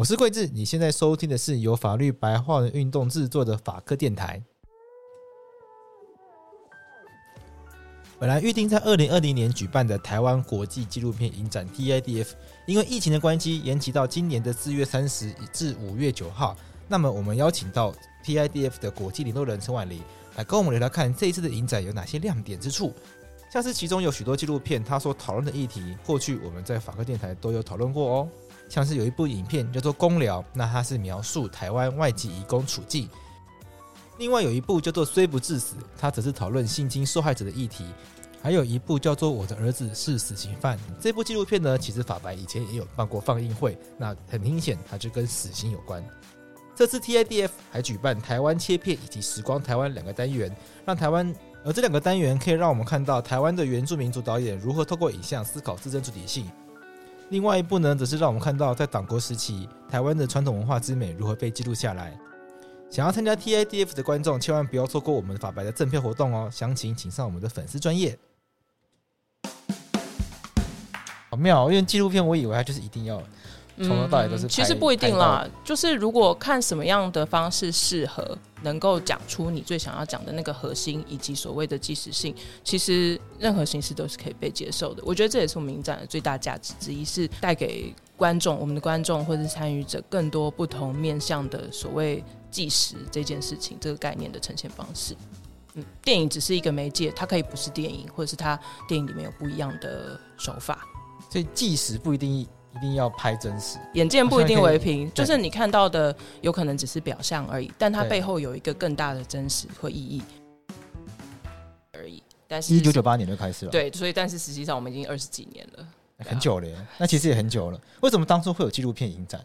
我是桂智，你现在收听的是由法律白话文运动制作的法科电台。本来预定在二零二零年举办的台湾国际纪录片影展 TIDF，因为疫情的关系，延期到今年的四月三十至五月九号。那么，我们邀请到 TIDF 的国际领导人陈婉玲来跟我们聊聊看这一次的影展有哪些亮点之处。像是其中有许多纪录片，他所讨论的议题，过去我们在法科电台都有讨论过哦。像是有一部影片叫做《公聊》，那它是描述台湾外籍移工处境。另外有一部叫做《虽不致死》，它则是讨论性侵受害者的议题。还有一部叫做《我的儿子是死刑犯》，这部纪录片呢，其实法白以前也有办过放映会，那很明显它就跟死刑有关。这次 TIDF 还举办台湾切片以及时光台湾两个单元，让台湾，而这两个单元可以让我们看到台湾的原住民族导演如何透过影像思考自身主体性。另外一部呢，则是让我们看到在党国时期台湾的传统文化之美如何被记录下来。想要参加 TIDF 的观众，千万不要错过我们法白的赠票活动哦！详情请上我们的粉丝专页。好妙，因为纪录片我以为它就是一定要从头到尾都是、嗯。其实不一定啦，就是如果看什么样的方式适合，能够讲出你最想要讲的那个核心，以及所谓的即时性，其实任何形式都是可以被接受的。我觉得这也是我们影展的最大价值之一，是带给观众、我们的观众或者是参与者更多不同面向的所谓。即时这件事情，这个概念的呈现方式，嗯，电影只是一个媒介，它可以不是电影，或者是它电影里面有不一样的手法。所以即时不一定一定要拍真实，眼见不一定为凭，就是你看到的有可能只是表象而已，但它背后有一个更大的真实或意义而已。但是，一九九八年就开始了，对，所以但是实际上我们已经二十几年了，很久了，那其实也很久了。为什么当初会有纪录片影展？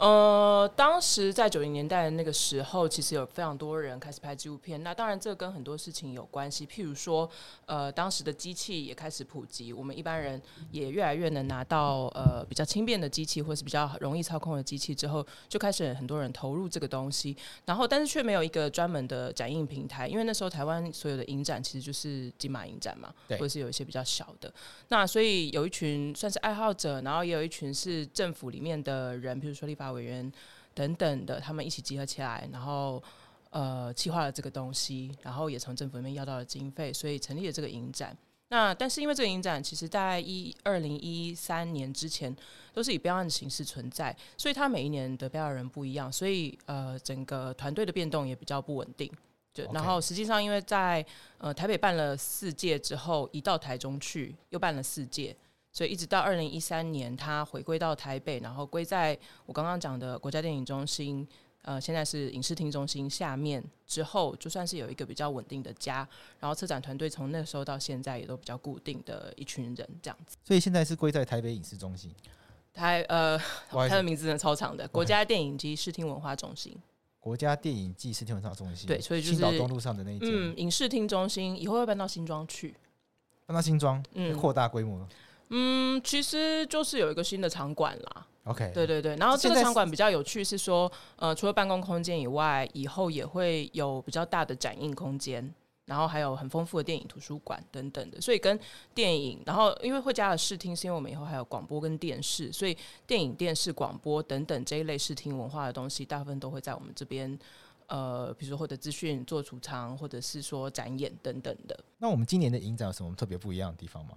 呃，当时在九零年代的那个时候，其实有非常多人开始拍纪录片。那当然，这跟很多事情有关系。譬如说，呃，当时的机器也开始普及，我们一般人也越来越能拿到呃比较轻便的机器，或是比较容易操控的机器之后，就开始很多人投入这个东西。然后，但是却没有一个专门的展映平台，因为那时候台湾所有的影展其实就是金马影展嘛，或者是有一些比较小的。那所以有一群算是爱好者，然后也有一群是政府里面的人，比如说立法。委员等等的，他们一起集合起来，然后呃，计划了这个东西，然后也从政府里面要到了经费，所以成立了这个影展。那但是因为这个影展其实在一二零一三年之前都是以标案的形式存在，所以他每一年得标的人不一样，所以呃，整个团队的变动也比较不稳定。就然后实际上因为在呃台北办了四届之后，移到台中去又办了四届。所以一直到二零一三年，他回归到台北，然后归在我刚刚讲的国家电影中心，呃，现在是影视厅中心下面之后，就算是有一个比较稳定的家。然后策展团队从那时候到现在也都比较固定的一群人这样子。所以现在是归在台北影视中心，台呃，他的名字真的超长的，国家电影及视听文化中心。国家电影及视听文化中心，对，所以就是青岛东路上的那一间。嗯，影视厅中心以后会搬到新庄去，搬到新庄，嗯，扩大规模。嗯，其实就是有一个新的场馆啦。OK，对对对。然后这个场馆比较有趣，是说，呃，除了办公空间以外，以后也会有比较大的展映空间，然后还有很丰富的电影图书馆等等的。所以跟电影，然后因为会加了视听，是因为我们以后还有广播跟电视，所以电影、电视、广播等等这一类视听文化的东西，大部分都会在我们这边，呃，比如说获得资讯做储藏，或者是说展演等等的。那我们今年的影展有什么特别不一样的地方吗？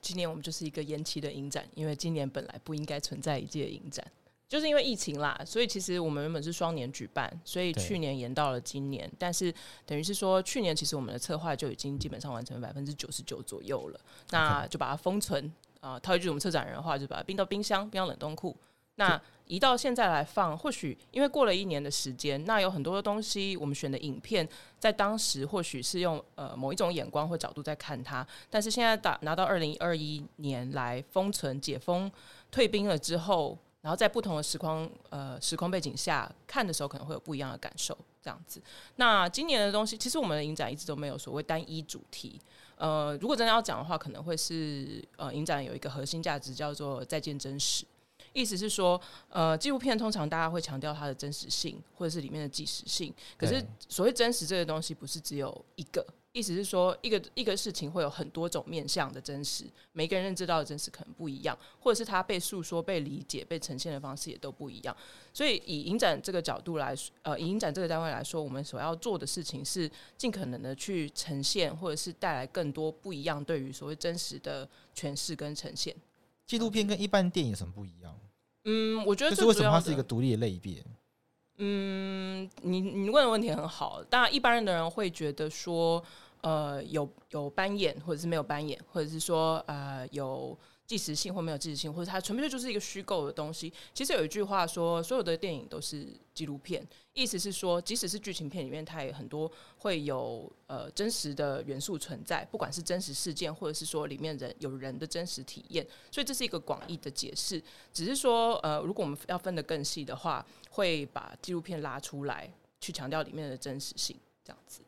今年我们就是一个延期的影展，因为今年本来不应该存在一届影展，就是因为疫情啦，所以其实我们原本是双年举办，所以去年延到了今年，但是等于是说去年其实我们的策划就已经基本上完成百分之九十九左右了，那就把它封存啊，套一句我们策展人的话，就把它冰到冰箱，冰到冷冻库。那移到现在来放，或许因为过了一年的时间，那有很多的东西，我们选的影片在当时或许是用呃某一种眼光或角度在看它，但是现在打拿到二零二一年来封存解封退兵了之后，然后在不同的时空呃时空背景下看的时候，可能会有不一样的感受。这样子，那今年的东西，其实我们的影展一直都没有所谓单一主题。呃，如果真的要讲的话，可能会是呃，影展有一个核心价值叫做“再见真实”，意思是说，呃，纪录片通常大家会强调它的真实性，或者是里面的即时性。可是所谓真实这个东西，不是只有一个。意思是说，一个一个事情会有很多种面向的真实，每个人认知到的真实可能不一样，或者是他被诉说、被理解、被呈现的方式也都不一样。所以，以影展这个角度来说，呃，以影展这个单位来说，我们所要做的事情是尽可能的去呈现，或者是带来更多不一样对于所谓真实的诠释跟呈现。纪录片跟一般电影有什么不一样？嗯，我觉得这是为什么它是一个独立的类别？嗯，你你问的问题很好，当然一般人的人会觉得说。呃，有有扮演，或者是没有扮演，或者是说呃有即时性或没有即时性，或者它纯粹就是一个虚构的东西。其实有一句话说，所有的电影都是纪录片，意思是说，即使是剧情片里面，它也很多会有呃真实的元素存在，不管是真实事件，或者是说里面人有人的真实体验。所以这是一个广义的解释，只是说呃，如果我们要分得更细的话，会把纪录片拉出来，去强调里面的真实性，这样子。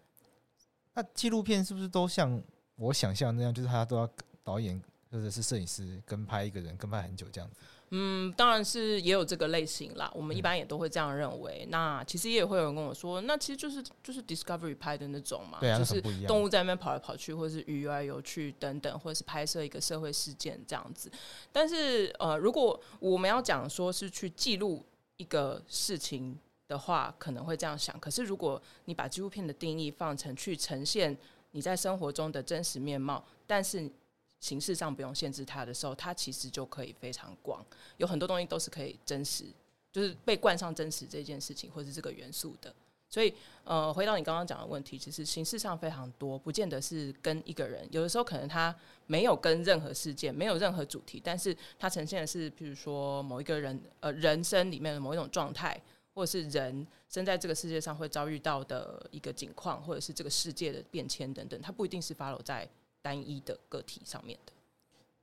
那纪录片是不是都像我想象那样，就是他都要导演或者是摄影师跟拍一个人，跟拍很久这样子？嗯，当然是也有这个类型啦。我们一般也都会这样认为。嗯、那其实也会有人跟我说，那其实就是就是 Discovery 拍的那种嘛，就是动物在那边跑来跑去，或者是鱼游来游去等等，或者是拍摄一个社会事件这样子。但是呃，如果我们要讲说是去记录一个事情。的话可能会这样想，可是如果你把纪录片的定义放成去呈现你在生活中的真实面貌，但是形式上不用限制它的时候，它其实就可以非常广，有很多东西都是可以真实，就是被冠上真实这件事情或是这个元素的。所以，呃，回到你刚刚讲的问题，其实形式上非常多，不见得是跟一个人，有的时候可能他没有跟任何事件，没有任何主题，但是他呈现的是，譬如说某一个人呃人生里面的某一种状态。或者是人生在这个世界上会遭遇到的一个境况，或者是这个世界的变迁等等，它不一定是 follow 在单一的个体上面的。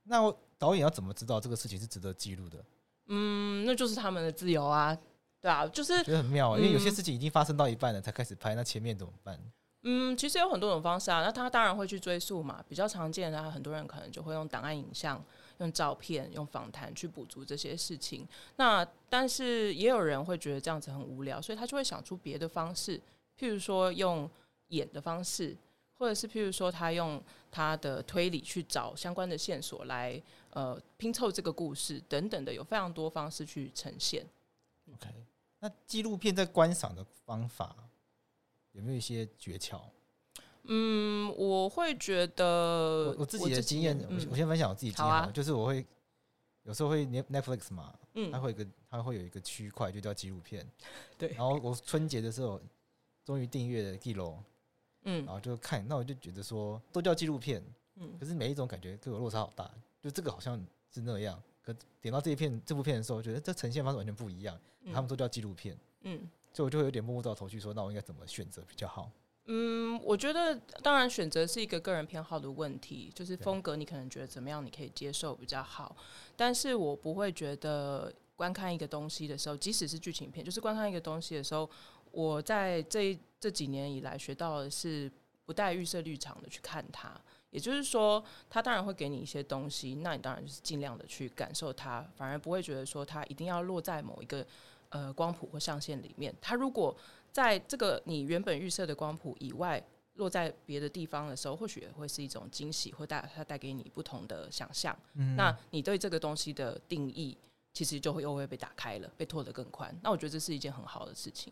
那导演要怎么知道这个事情是值得记录的？嗯，那就是他们的自由啊，对啊，就是觉得很妙啊，因为有些事情已经发生到一半了才开始拍，那前面怎么办？嗯，其实有很多种方式啊，那他当然会去追溯嘛，比较常见的，很多人可能就会用档案影像。用照片、用访谈去补足这些事情，那但是也有人会觉得这样子很无聊，所以他就会想出别的方式，譬如说用演的方式，或者是譬如说他用他的推理去找相关的线索来呃拼凑这个故事等等的，有非常多方式去呈现。OK，那纪录片在观赏的方法有没有一些诀窍？嗯，我会觉得我，我自己的经验，我、嗯、我先分享我自己经验，啊、就是我会有时候会 Netflix 嘛，嗯，它会有一个它会有一个区块就叫纪录片，对，然后我春节的时候终于订阅了 Giloo，嗯，然后就看，那我就觉得说都叫纪录片，嗯，可是每一种感觉都有落差好大，就这个好像是那样，可点到这一片这部片的时候，我觉得这呈现方式完全不一样，嗯、他们都叫纪录片，嗯，所以我就会有点摸不着头绪，说那我应该怎么选择比较好？嗯，我觉得当然选择是一个个人偏好的问题，就是风格你可能觉得怎么样，你可以接受比较好。但是我不会觉得观看一个东西的时候，即使是剧情片，就是观看一个东西的时候，我在这这几年以来学到的是不带预设立场的去看它。也就是说，它当然会给你一些东西，那你当然就是尽量的去感受它，反而不会觉得说它一定要落在某一个呃光谱或象限里面。它如果在这个你原本预设的光谱以外，落在别的地方的时候，或许也会是一种惊喜，或带它带给你不同的想象。嗯，那你对这个东西的定义，其实就会又会被打开了，被拓得更宽。那我觉得这是一件很好的事情。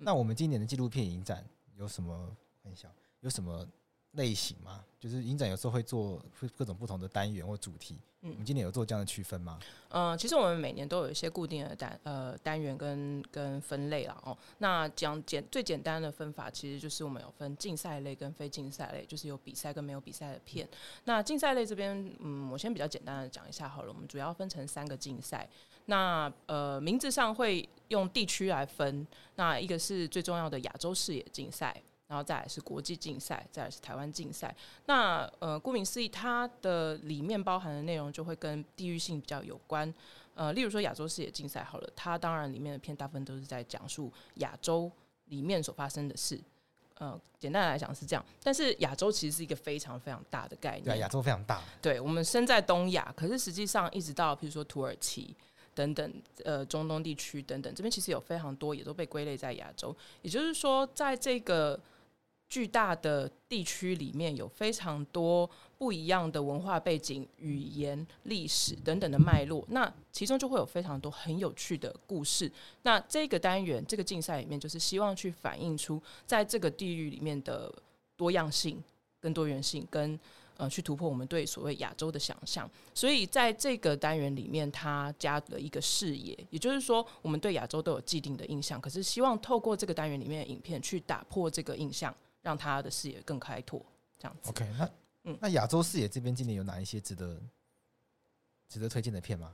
那我们今年的纪录片影展有什么分享？有什么？类型吗，就是影展有时候会做会各种不同的单元或主题。嗯，我们今年有做这样的区分吗？嗯、呃，其实我们每年都有一些固定的单呃单元跟跟分类啦哦。那讲简最简单的分法，其实就是我们有分竞赛类跟非竞赛类，就是有比赛跟没有比赛的片。嗯、那竞赛类这边，嗯，我先比较简单的讲一下好了。我们主要分成三个竞赛。那呃名字上会用地区来分。那一个是最重要的亚洲视野竞赛。然后再来是国际竞赛，再来是台湾竞赛。那呃，顾名思义，它的里面包含的内容就会跟地域性比较有关。呃，例如说亚洲视野竞赛好了，它当然里面的片大部分都是在讲述亚洲里面所发生的事。呃，简单来讲是这样，但是亚洲其实是一个非常非常大的概念。对，亚洲非常大。对，我们身在东亚，可是实际上一直到譬如说土耳其等等，呃，中东地区等等，这边其实有非常多也都被归类在亚洲。也就是说，在这个巨大的地区里面有非常多不一样的文化背景、语言、历史等等的脉络，那其中就会有非常多很有趣的故事。那这个单元、这个竞赛里面，就是希望去反映出在这个地域里面的多样性、跟多元性，跟呃去突破我们对所谓亚洲的想象。所以在这个单元里面，它加了一个视野，也就是说，我们对亚洲都有既定的印象，可是希望透过这个单元里面的影片去打破这个印象。让他的视野更开拓，这样子。OK，那嗯，那亚洲视野这边今年有哪一些值得值得推荐的片吗？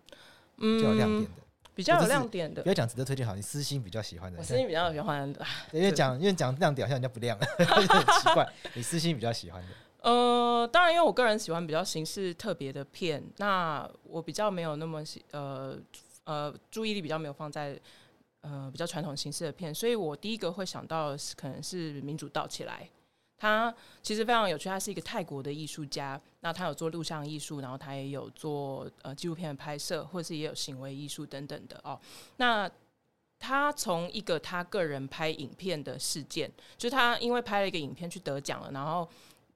嗯，比较有亮点的，比较有亮点的。不要讲值得推荐，好，你私心比较喜欢的。我私心比较喜欢的，因为讲因为讲亮点好像人家不亮，很奇怪。你私心比较喜欢的？呃，当然，因为我个人喜欢比较形式特别的片，那我比较没有那么喜呃呃注意力比较没有放在。呃，比较传统形式的片，所以我第一个会想到是可能是民主倒起来。他其实非常有趣，他是一个泰国的艺术家，那他有做录像艺术，然后他也有做呃纪录片的拍摄，或者是也有行为艺术等等的哦。那他从一个他个人拍影片的事件，就是他因为拍了一个影片去得奖了，然后。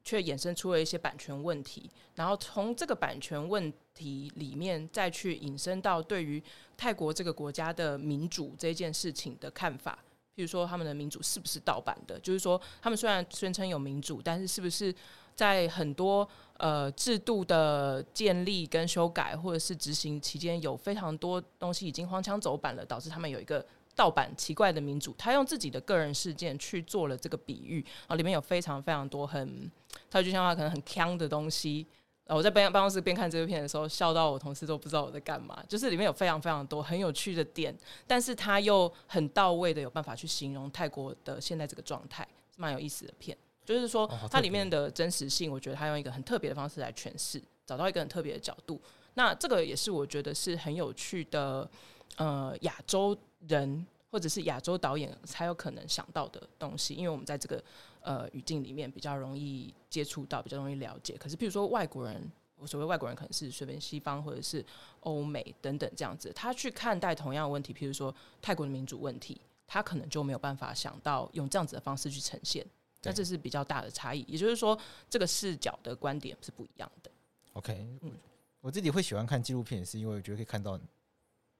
却衍生出了一些版权问题，然后从这个版权问题里面再去引申到对于泰国这个国家的民主这件事情的看法。譬如说，他们的民主是不是盗版的？就是说，他们虽然宣称有民主，但是是不是在很多呃制度的建立跟修改，或者是执行期间，有非常多东西已经荒腔走板了，导致他们有一个。盗版奇怪的民主，他用自己的个人事件去做了这个比喻，然后里面有非常非常多很，他就像话可能很锵的东西。我在办办公室边看这个片的时候，笑到我同事都不知道我在干嘛。就是里面有非常非常多很有趣的点，但是他又很到位的有办法去形容泰国的现在这个状态，蛮有意思的片。就是说，它里面的真实性，我觉得他用一个很特别的方式来诠释，找到一个很特别的角度。那这个也是我觉得是很有趣的。呃，亚洲人或者是亚洲导演才有可能想到的东西，因为我们在这个呃语境里面比较容易接触到，比较容易了解。可是，譬如说外国人，我所谓外国人可能是随便西方或者是欧美等等这样子，他去看待同样的问题，譬如说泰国的民主问题，他可能就没有办法想到用这样子的方式去呈现。那这是比较大的差异，也就是说，这个视角的观点是不一样的。OK，嗯，我自己会喜欢看纪录片，是因为我觉得可以看到。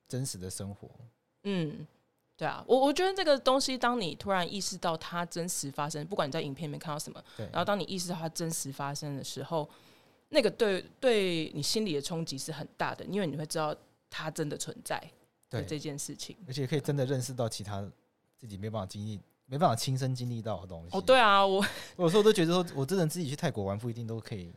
真实的生活，嗯，对啊，我我觉得这个东西，当你突然意识到它真实发生，不管你在影片里面看到什么，对，然后当你意识到它真实发生的时候，那个对对你心里的冲击是很大的，因为你会知道它真的存在，对这件事情，而且可以真的认识到其他自己没办法经历、没办法亲身经历到的东西。哦，对啊，我 我有时候都觉得说，我真的自己去泰国玩不一定都可以。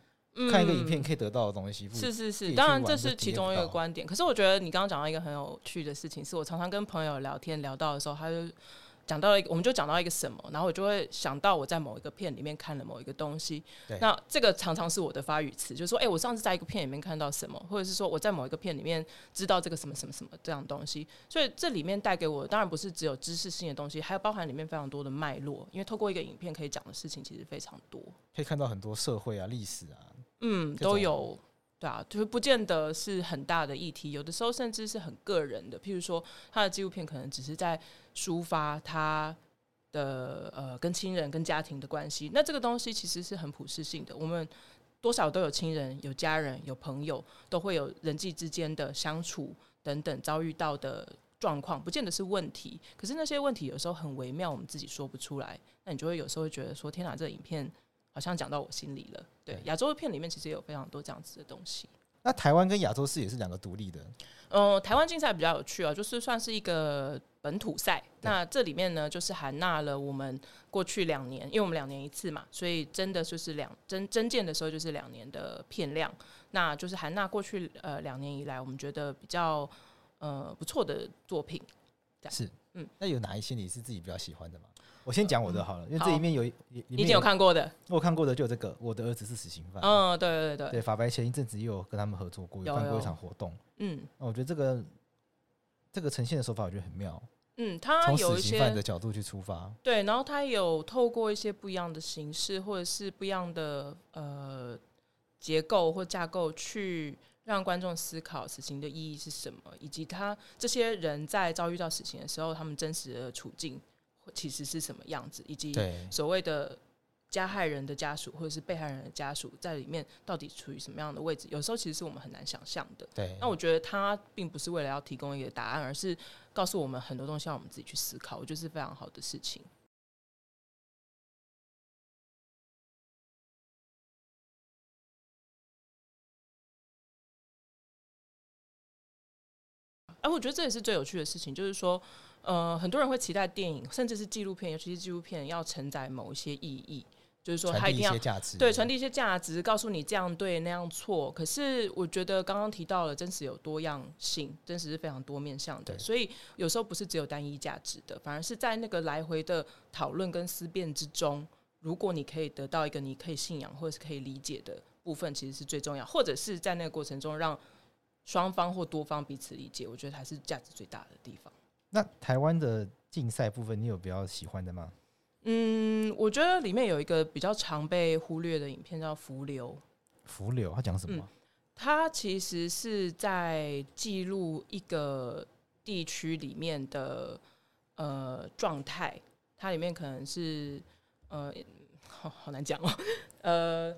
看一个影片可以得到的东西，是是是，当然这是其中一个观点。可是我觉得你刚刚讲到一个很有趣的事情，是我常常跟朋友聊天聊到的时候，他就。讲到了一个，我们就讲到一个什么，然后我就会想到我在某一个片里面看了某一个东西。对。那这个常常是我的发语词，就是说，哎，我上次在一个片里面看到什么，或者是说我在某一个片里面知道这个什么什么什么这样东西。所以这里面带给我，当然不是只有知识性的东西，还有包含里面非常多的脉络。因为透过一个影片可以讲的事情其实非常多，可以看到很多社会啊、历史啊，嗯，都有。对啊，就是不见得是很大的议题，有的时候甚至是很个人的。譬如说，他的纪录片可能只是在抒发他。的呃，跟亲人、跟家庭的关系，那这个东西其实是很普世性的。我们多少都有亲人、有家人、有朋友，都会有人际之间的相处等等遭遇到的状况，不见得是问题。可是那些问题有时候很微妙，我们自己说不出来。那你就会有时候会觉得说：“天哪，这个影片好像讲到我心里了。”对，亚洲的片里面其实也有非常多这样子的东西。那台湾跟亚洲四也是两个独立的。嗯、呃，台湾竞赛比较有趣啊，就是算是一个本土赛。那这里面呢，就是含纳了我们过去两年，因为我们两年一次嘛，所以真的就是两真真见的时候就是两年的片量。那就是含纳过去呃两年以来，我们觉得比较呃不错的作品。是，嗯，那有哪一些你是自己比较喜欢的吗？我先讲我的好了，嗯、因为这里面有，已经有看过的，我看过的就有这个，我的儿子是死刑犯。嗯，对对对对，法白前一阵子也有跟他们合作过，有办过一场活动。嗯，那我觉得这个这个呈现的手法我觉得很妙。嗯，他有一些的角度去出发，对，然后他有透过一些不一样的形式，或者是不一样的呃结构或架构去。让观众思考死刑的意义是什么，以及他这些人在遭遇到死刑的时候，他们真实的处境其实是什么样子，以及所谓的加害人的家属或者是被害人的家属在里面到底处于什么样的位置，有时候其实是我们很难想象的。对，那我觉得他并不是为了要提供一个答案，而是告诉我们很多东西，让我们自己去思考，我觉得是非常好的事情。哎，我觉得这也是最有趣的事情，就是说，呃，很多人会期待电影，甚至是纪录片，尤其是纪录片要承载某一些意义，就是说，它一定要对传递一些价值，告诉你这样对那样错。可是，我觉得刚刚提到了真实有多样性，真实是非常多面向的，所以有时候不是只有单一价值的，反而是在那个来回的讨论跟思辨之中，如果你可以得到一个你可以信仰或者是可以理解的部分，其实是最重要，或者是在那个过程中让。双方或多方彼此理解，我觉得才是价值最大的地方。那台湾的竞赛部分，你有比较喜欢的吗？嗯，我觉得里面有一个比较常被忽略的影片叫《浮流》。浮流，它讲什么？嗯，它其实是在记录一个地区里面的呃状态，它里面可能是呃，好 好难讲哦，呃。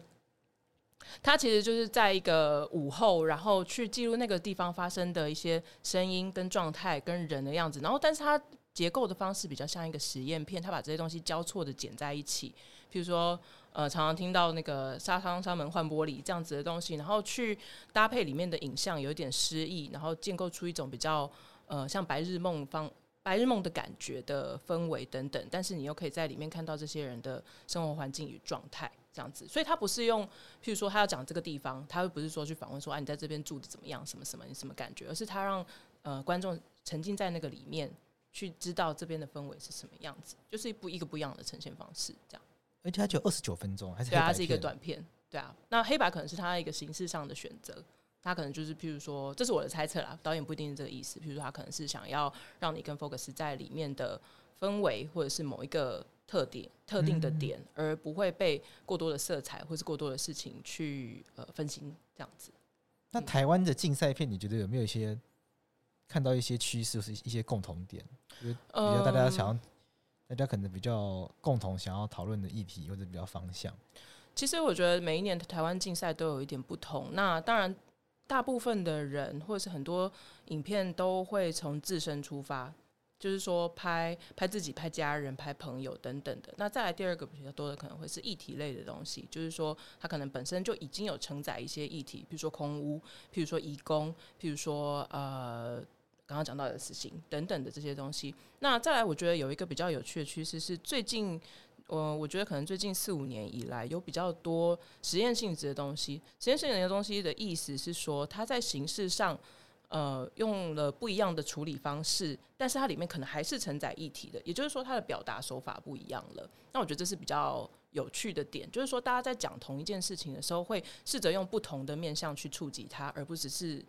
它其实就是在一个午后，然后去记录那个地方发生的一些声音、跟状态、跟人的样子。然后，但是它结构的方式比较像一个实验片，它把这些东西交错的剪在一起。譬如说，呃，常常听到那个纱窗纱门换玻璃这样子的东西，然后去搭配里面的影像，有一点诗意，然后建构出一种比较呃像白日梦方白日梦的感觉的氛围等等。但是你又可以在里面看到这些人的生活环境与状态。这样子，所以他不是用，譬如说他要讲这个地方，他又不是说去访问说啊，你在这边住的怎么样，什么什么，你什么感觉，而是他让呃观众沉浸在那个里面，去知道这边的氛围是什么样子，就是一部一个不一样的呈现方式，这样。而且它只有二十九分钟，还是对啊，它是一个短片，对啊。那黑白可能是他一个形式上的选择，他可能就是譬如说，这是我的猜测啦，导演不一定是这个意思。譬如说，他可能是想要让你跟 focus 在里面的氛围，或者是某一个。特点、特定的点，而不会被过多的色彩或是过多的事情去呃分心这样子。那台湾的竞赛片，你觉得有没有一些看到一些趋势，是一些共同点？比较大家想要，大家可能比较共同想要讨论的议题或者比较方向。其实我觉得每一年的台湾竞赛都有一点不同。那当然，大部分的人或者是很多影片都会从自身出发。就是说拍拍自己、拍家人、拍朋友等等的。那再来第二个比较多的可能会是议题类的东西，就是说它可能本身就已经有承载一些议题，比如说空屋，譬如说移工，譬如说呃刚刚讲到的死刑等等的这些东西。那再来，我觉得有一个比较有趣的趋势是最近，呃，我觉得可能最近四五年以来有比较多实验性质的东西。实验性质的东西的意思是说，它在形式上。呃，用了不一样的处理方式，但是它里面可能还是承载议题的，也就是说，它的表达手法不一样了。那我觉得这是比较有趣的点，就是说，大家在讲同一件事情的时候，会试着用不同的面向去触及它，而不只是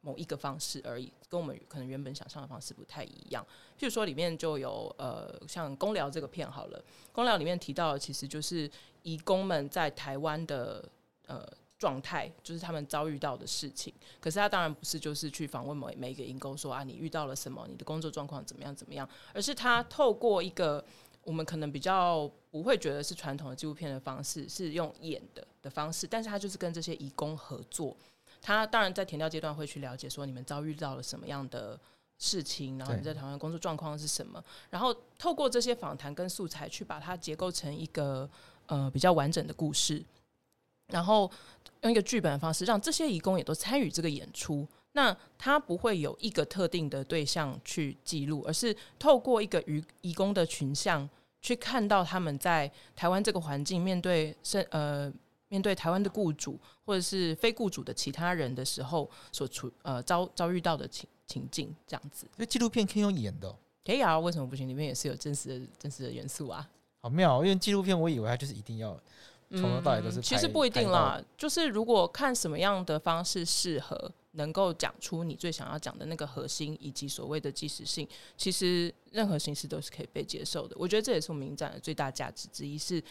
某一个方式而已，跟我们可能原本想象的方式不太一样。譬如说，里面就有呃，像公聊这个片好了，公聊里面提到的其实就是移工们在台湾的呃。状态就是他们遭遇到的事情，可是他当然不是就是去访问每每一个移工说啊，你遇到了什么，你的工作状况怎么样？怎么样，而是他透过一个我们可能比较不会觉得是传统的纪录片的方式，是用演的的方式，但是他就是跟这些移工合作，他当然在填料阶段会去了解说你们遭遇到了什么样的事情，然后你在台湾工作状况是什么，然后透过这些访谈跟素材去把它结构成一个呃比较完整的故事。然后用一个剧本的方式，让这些义工也都参与这个演出。那他不会有一个特定的对象去记录，而是透过一个移移工的群像，去看到他们在台湾这个环境面对呃面对台湾的雇主或者是非雇主的其他人的时候所处呃遭遭遇到的情情境这样子。所以纪录片可以用演的，可以啊，为什么不行？里面也是有真实的真实的元素啊，好妙！因为纪录片，我以为它就是一定要从头到尾都是、嗯。其实不一定啦，就是如果看什么样的方式适合，能够讲出你最想要讲的那个核心，以及所谓的即时性，其实任何形式都是可以被接受的。我觉得这也是我们影展的最大价值之一，是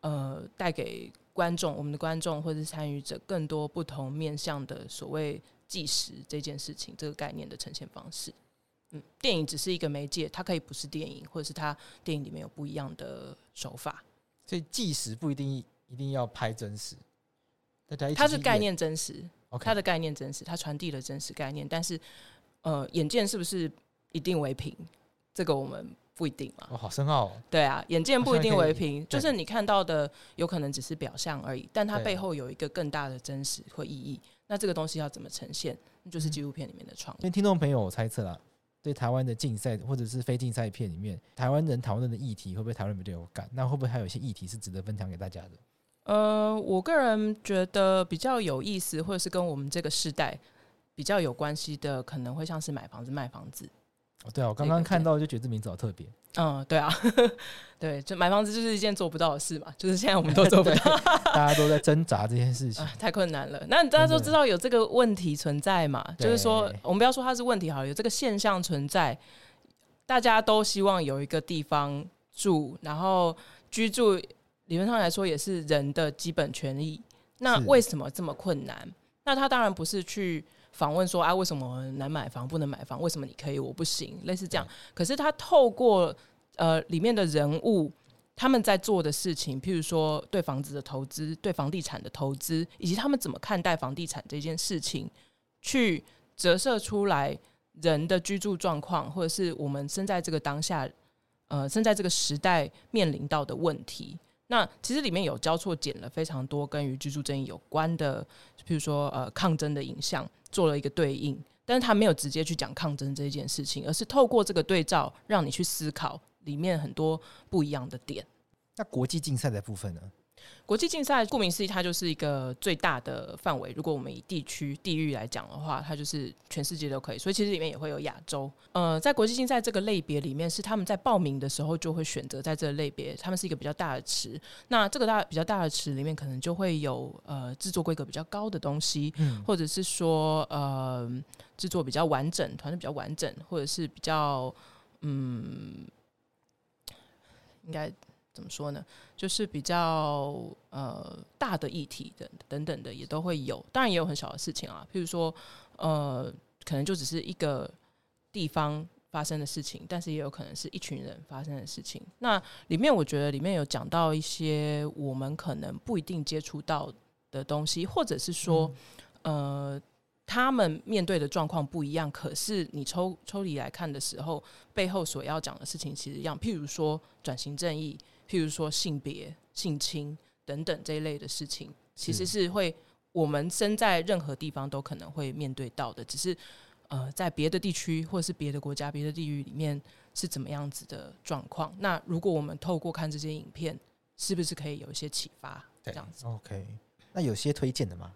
呃，带给观众、我们的观众或者是参与者更多不同面向的所谓即时这件事情这个概念的呈现方式。嗯，电影只是一个媒介，它可以不是电影，或者是它电影里面有不一样的手法。所以纪实不一定一定要拍真实，它是概念真实.它的概念真实，它传递了真实概念。但是，呃，眼见是不是一定为凭？这个我们不一定嘛。哦，好深奥哦。对啊，眼见不一定为凭，就是你看到的有可能只是表象而已，但它背后有一个更大的真实或意义。那这个东西要怎么呈现？就是纪录片里面的创意。因为听众朋友，我猜测啦。对台湾的竞赛或者是非竞赛片里面，台湾人讨论的议题会不会台湾人比较有感？那会不会还有一些议题是值得分享给大家的？呃，我个人觉得比较有意思，或者是跟我们这个世代比较有关系的，可能会像是买房子、卖房子。哦，对啊，我刚刚看到就觉得这名字好特别。嗯，对啊，对，就买房子就是一件做不到的事嘛，就是现在我们 都做不到，大家都在挣扎这件事情，啊，太困难了。那大家都知道有这个问题存在嘛？就是说，我们不要说它是问题好了，有这个现象存在，大家都希望有一个地方住，然后居住，理论上来说也是人的基本权益。那为什么这么困难？那他当然不是去。访问说啊，为什么难买房不能买房？为什么你可以我不行？类似这样。可是他透过呃里面的人物他们在做的事情，譬如说对房子的投资、对房地产的投资，以及他们怎么看待房地产这件事情，去折射出来人的居住状况，或者是我们身在这个当下，呃，身在这个时代面临到的问题。那其实里面有交错剪了非常多跟与居住正义有关的，譬如说呃抗争的影像。做了一个对应，但是他没有直接去讲抗争这件事情，而是透过这个对照，让你去思考里面很多不一样的点。那国际竞赛的部分呢？国际竞赛顾名思义，它就是一个最大的范围。如果我们以地区地域来讲的话，它就是全世界都可以。所以其实里面也会有亚洲。呃，在国际竞赛这个类别里面，是他们在报名的时候就会选择在这个类别。他们是一个比较大的池。那这个大比较大的池里面，可能就会有呃制作规格比较高的东西，嗯，或者是说呃制作比较完整，团队比较完整，或者是比较嗯应该。怎么说呢？就是比较呃大的议题的等等的也都会有，当然也有很小的事情啊。譬如说，呃，可能就只是一个地方发生的事情，但是也有可能是一群人发生的事情。那里面我觉得里面有讲到一些我们可能不一定接触到的东西，或者是说，嗯、呃。他们面对的状况不一样，可是你抽抽离来看的时候，背后所要讲的事情其实一样。譬如说转型正义，譬如说性别、性侵等等这一类的事情，其实是会我们身在任何地方都可能会面对到的。只是呃，在别的地区或者是别的国家、别的地域里面是怎么样子的状况。那如果我们透过看这些影片，是不是可以有一些启发？这样子。OK，那有些推荐的吗？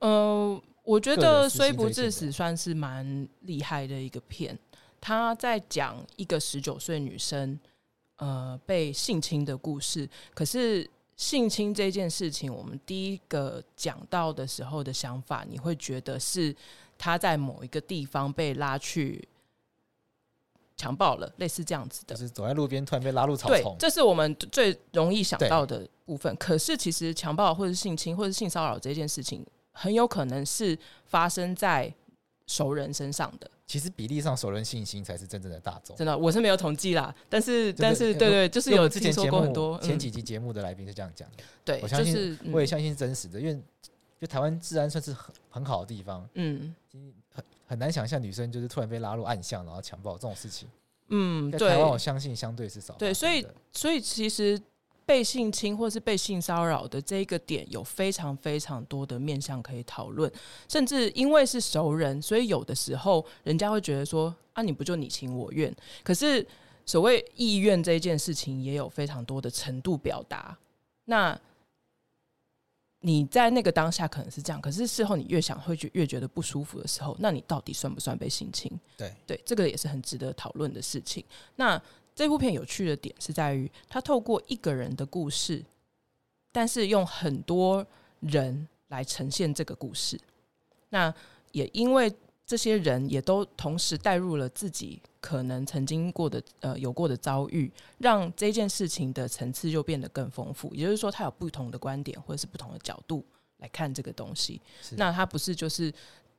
呃。我觉得《虽不至死》算是蛮厉害的一个片，他在讲一个十九岁女生呃被性侵的故事。可是性侵这件事情，我们第一个讲到的时候的想法，你会觉得是他在某一个地方被拉去强暴了，类似这样子的，就是走在路边突然被拉入草丛。对，这是我们最容易想到的部分。可是其实强暴或者性侵或者性骚扰这件事情。很有可能是发生在熟人身上的。其实比例上，首轮信心才是真正的大众。真的，我是没有统计啦。但是，但是，对对，就是有之前说过很多前几集节目的来宾是这样讲的。对，我相信，我也相信是真实的，因为就台湾治安算是很很好的地方。嗯，很很难想象女生就是突然被拉入暗巷，然后强暴这种事情。嗯，对。台湾我相信相对是少。对，所以，所以其实。被性侵或是被性骚扰的这个点有非常非常多的面向可以讨论，甚至因为是熟人，所以有的时候人家会觉得说啊，你不就你情我愿？可是所谓意愿这件事情也有非常多的程度表达。那你在那个当下可能是这样，可是事后你越想会觉越觉得不舒服的时候，那你到底算不算被性侵？对对，这个也是很值得讨论的事情。那这部片有趣的点是在于，它透过一个人的故事，但是用很多人来呈现这个故事。那也因为这些人也都同时带入了自己可能曾经过的呃有过的遭遇，让这件事情的层次就变得更丰富。也就是说，他有不同的观点或者是不同的角度来看这个东西。那他不是就是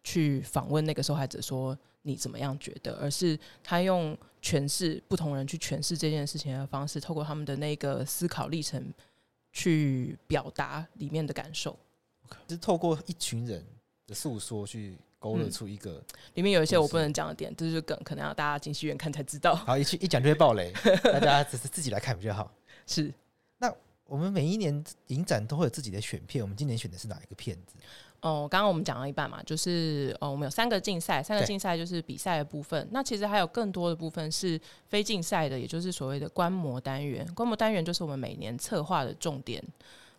去访问那个受害者说你怎么样觉得，而是他用诠释不同人去诠释这件事情的方式，透过他们的那个思考历程去表达里面的感受。就是透过一群人的诉说去勾勒出一个、嗯，里面有一些我不能讲的点，这就是梗，可能要大家进戏院看才知道。好，一去一讲就会爆雷，大家只是自己来看比较好。是，那我们每一年影展都会有自己的选片，我们今年选的是哪一个片子？哦，刚刚我们讲了一半嘛，就是哦，我们有三个竞赛，三个竞赛就是比赛的部分。那其实还有更多的部分是非竞赛的，也就是所谓的观摩单元。观摩单元就是我们每年策划的重点。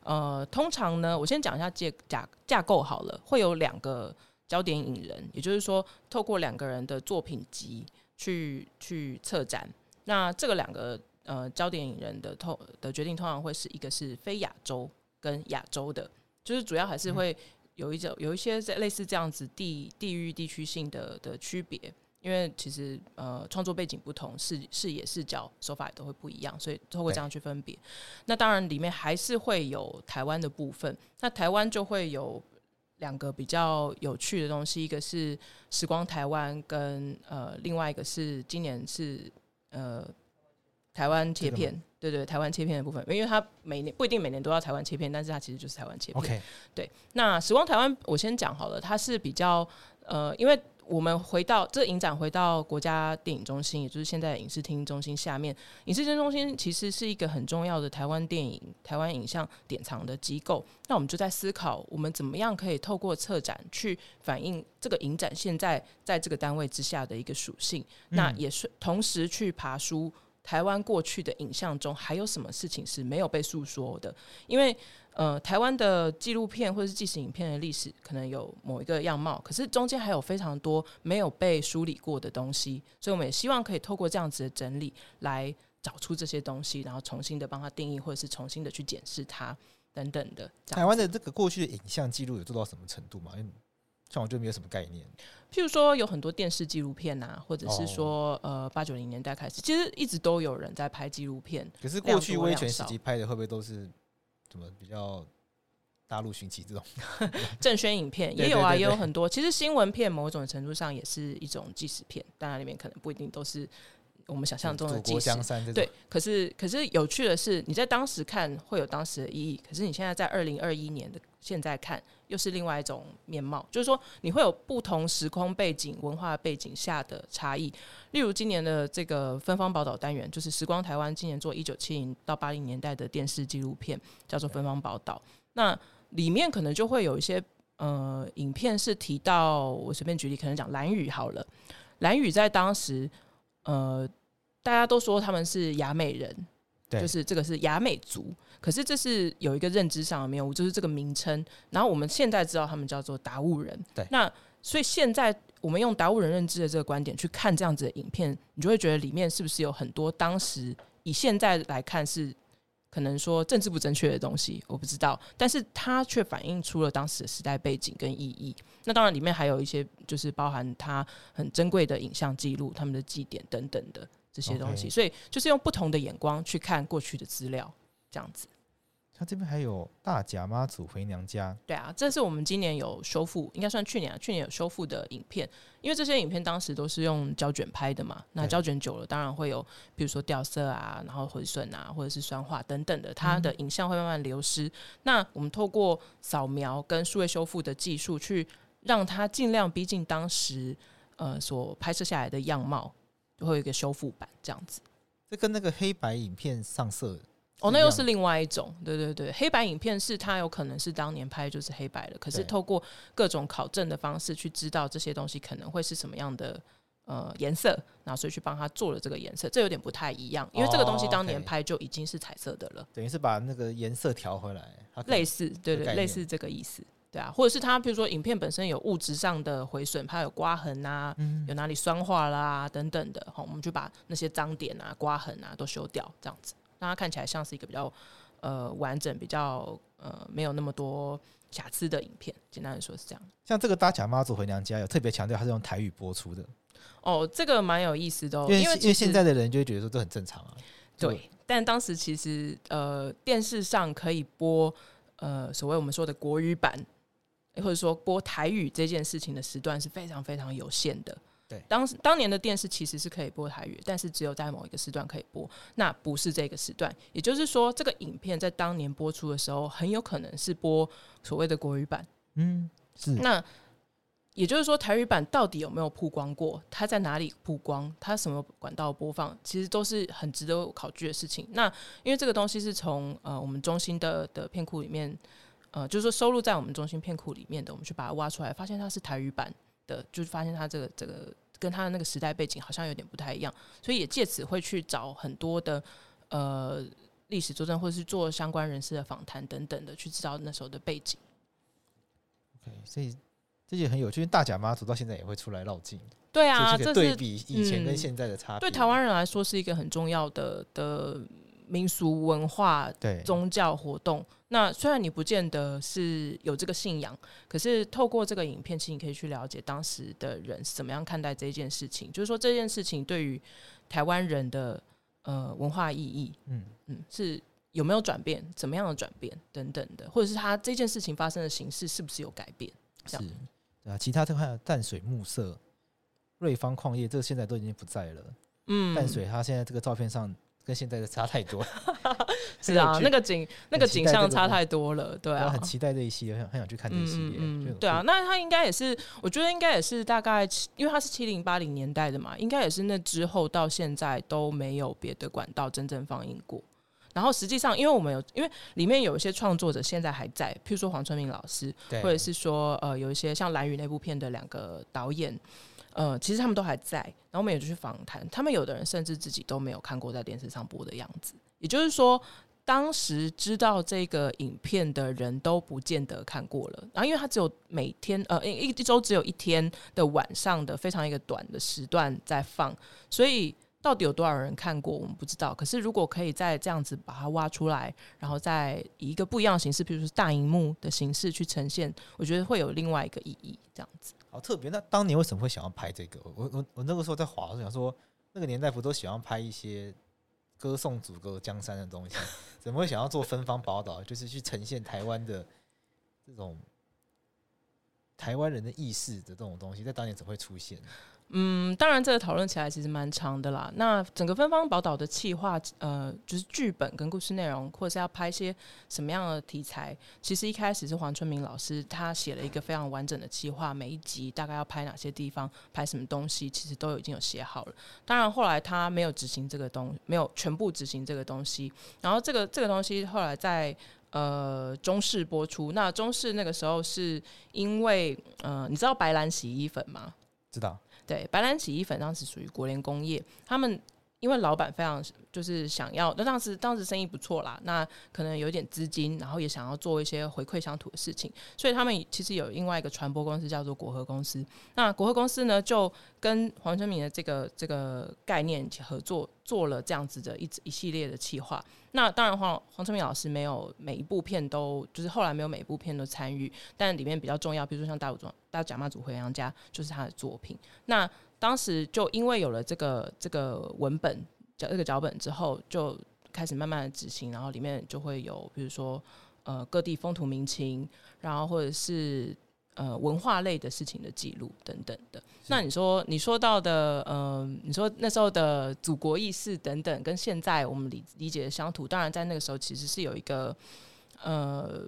呃，通常呢，我先讲一下架架架构好了，会有两个焦点引人，也就是说，透过两个人的作品集去去策展。那这个两个呃焦点引人的通的决定，通常会是一个是非亚洲跟亚洲的，就是主要还是会有一种有一些类似这样子地地域地区性的的区别。因为其实呃创作背景不同，视视野视角手法也都会不一样，所以透过这样去分别。那当然里面还是会有台湾的部分，那台湾就会有两个比较有趣的东西，一个是时光台湾，跟呃另外一个是今年是呃台湾切片，对，对对，台湾切片的部分，因为它每年不一定每年都要台湾切片，但是它其实就是台湾切片。对，那时光台湾我先讲好了，它是比较呃因为。我们回到这个影展，回到国家电影中心，也就是现在的影视厅中心下面。影视厅中心其实是一个很重要的台湾电影、台湾影像典藏的机构。那我们就在思考，我们怎么样可以透过策展去反映这个影展现在在这个单位之下的一个属性。那也是同时去爬梳台湾过去的影像中还有什么事情是没有被诉说的，因为。呃，台湾的纪录片或者是纪实影片的历史可能有某一个样貌，可是中间还有非常多没有被梳理过的东西，所以我们也希望可以透过这样子的整理来找出这些东西，然后重新的帮它定义，或者是重新的去检视它等等的。台湾的这个过去的影像记录有做到什么程度吗？因为像我就没有什么概念。譬如说有很多电视纪录片啊，或者是说、哦、呃八九零年代开始，其实一直都有人在拍纪录片。可是过去威权时期拍的会不会都是？怎么比较大陆寻奇这种 政宣影片也有啊，也有很多。其实新闻片某种程度上也是一种纪实片，当然里面可能不一定都是我们想象中的纪实。对，可是可是有趣的是，你在当时看会有当时的意义，可是你现在在二零二一年的现在看，又是另外一种面貌。就是说，你会有不同时空背景、文化背景下的差异。例如今年的这个芬芳宝岛单元，就是时光台湾今年做一九七零到八零年代的电视纪录片，叫做《芬芳宝岛》。那里面可能就会有一些呃影片是提到，我随便举例，可能讲蓝雨好了。蓝雨在当时，呃，大家都说他们是雅美人，对就是这个是雅美族。可是这是有一个认知上的谬误，就是这个名称。然后我们现在知道他们叫做达悟人。对，那所以现在。我们用达悟人认知的这个观点去看这样子的影片，你就会觉得里面是不是有很多当时以现在来看是可能说政治不正确的东西？我不知道，但是它却反映出了当时的时代背景跟意义。那当然里面还有一些就是包含它很珍贵的影像记录、他们的祭典等等的这些东西.所以就是用不同的眼光去看过去的资料，这样子。他这边还有大甲妈祖回娘家，对啊，这是我们今年有修复，应该算去年啊，去年有修复的影片，因为这些影片当时都是用胶卷拍的嘛，那胶卷久了，当然会有，比如说掉色啊，然后回损啊，或者是酸化等等的，它的影像会慢慢流失。嗯、那我们透过扫描跟数位修复的技术，去让它尽量逼近当时呃所拍摄下来的样貌，就会有一个修复版这样子。这跟那个黑白影片上色。哦，那又是另外一种，对对对，黑白影片是它有可能是当年拍就是黑白的，可是透过各种考证的方式去知道这些东西可能会是什么样的呃颜色，然后所以去帮他做了这个颜色，这有点不太一样，因为这个东西当年拍就已经是彩色的了，哦 okay、等于是把那个颜色调回来，类似对对，类似这个意思。对啊，或者是他，比如说影片本身有物质上的毁损，它有刮痕啊，嗯、有哪里酸化啦、啊、等等的，好，我们就把那些脏点啊、刮痕啊都修掉，这样子让它看起来像是一个比较呃完整、比较呃没有那么多瑕疵的影片。简单的说是这样。像这个大甲妈祖回娘家有特别强调，它是用台语播出的。哦，这个蛮有意思的、哦，因为因为，因为现在的人就会觉得说这很正常啊。对，但当时其实呃电视上可以播呃所谓我们说的国语版。或者说播台语这件事情的时段是非常非常有限的。对，当当年的电视其实是可以播台语，但是只有在某一个时段可以播，那不是这个时段。也就是说，这个影片在当年播出的时候，很有可能是播所谓的国语版。嗯，是。那也就是说，台语版到底有没有曝光过？它在哪里曝光？它什么管道播放？其实都是很值得考据的事情。那因为这个东西是从呃我们中心的的片库里面。呃，就是说收录在我们中心片库里面的，我们去把它挖出来，发现它是台语版的，就是发现他这个这个跟他的那个时代背景好像有点不太一样，所以也借此会去找很多的呃历史作证，或者是做相关人士的访谈等等的，去知道那时候的背景。OK，所以这也很有趣，因为大甲妈祖到现在也会出来绕境。对啊，这是对比以前跟现在的差别。对台湾人来说是一个很重要的的民俗文化、对宗教活动。那虽然你不见得是有这个信仰，可是透过这个影片，其实你可以去了解当时的人是怎么样看待这件事情。就是说这件事情对于台湾人的呃文化意义，嗯嗯，是有没有转变，怎么样的转变等等的，或者是他这件事情发生的形式是不是有改变？是啊，其他这块淡水暮色、瑞芳矿业，这个现在都已经不在了。嗯，淡水它现在这个照片上。跟现在的差太多，是啊，那个景那个景象差太多了，对啊，很期待这一系列，很很想去看这一系列，嗯，对啊，那他应该也是，我觉得应该也是大概，因为他是七零八零年代的嘛，应该也是那之后到现在都没有别的管道真正放映过。然后实际上，因为我们有，因为里面有一些创作者现在还在，譬如说黄春明老师，或者是说呃有一些像《蓝宇》那部片的两个导演。呃，其实他们都还在，然后我们也就去访谈，他们有的人甚至自己都没有看过在电视上播的样子。也就是说，当时知道这个影片的人都不见得看过了。然后，因为他只有每天呃一一周只有一天的晚上的非常一个短的时段在放，所以到底有多少人看过，我们不知道。可是如果可以再这样子把它挖出来，然后再以一个不一样的形式，比如说大荧幕的形式去呈现，我觉得会有另外一个意义，这样子。好特别，那当年为什么会想要拍这个？我我我那个时候在华，我想说，那个年代不都喜欢拍一些歌颂祖国江山的东西？怎么会想要做芬芳宝岛，就是去呈现台湾的这种台湾人的意识的这种东西，在当年怎么会出现？嗯，当然，这个讨论起来其实蛮长的啦。那整个芬芳宝岛的企划，呃，就是剧本跟故事内容，或者是要拍些什么样的题材，其实一开始是黄春明老师他写了一个非常完整的企划，每一集大概要拍哪些地方，拍什么东西，其实都已经有写好了。当然，后来他没有执行这个东，没有全部执行这个东西。然后，这个这个东西后来在呃中视播出。那中视那个时候是因为呃，你知道白兰洗衣粉吗？知道。对，白兰洗衣粉当时属于国联工业，他们因为老板非常就是想要，那当时当时生意不错啦，那可能有点资金，然后也想要做一些回馈乡土的事情，所以他们其实有另外一个传播公司叫做国和公司。那国和公司呢，就跟黄春明的这个这个概念合作，做了这样子的一一系列的企划。那当然黄黄春明老师没有每一部片都，就是后来没有每一部片都参与，但里面比较重要，比如说像大武庄、大甲妈祖回娘家，就是他的作品。那当时就因为有了这个这个文本脚，这个脚本之后，就开始慢慢的执行，然后里面就会有比如说呃各地风土民情，然后或者是。呃，文化类的事情的记录等等的。那你说，你说到的，呃，你说那时候的祖国意识等等，跟现在我们理理解的乡土，当然在那个时候其实是有一个呃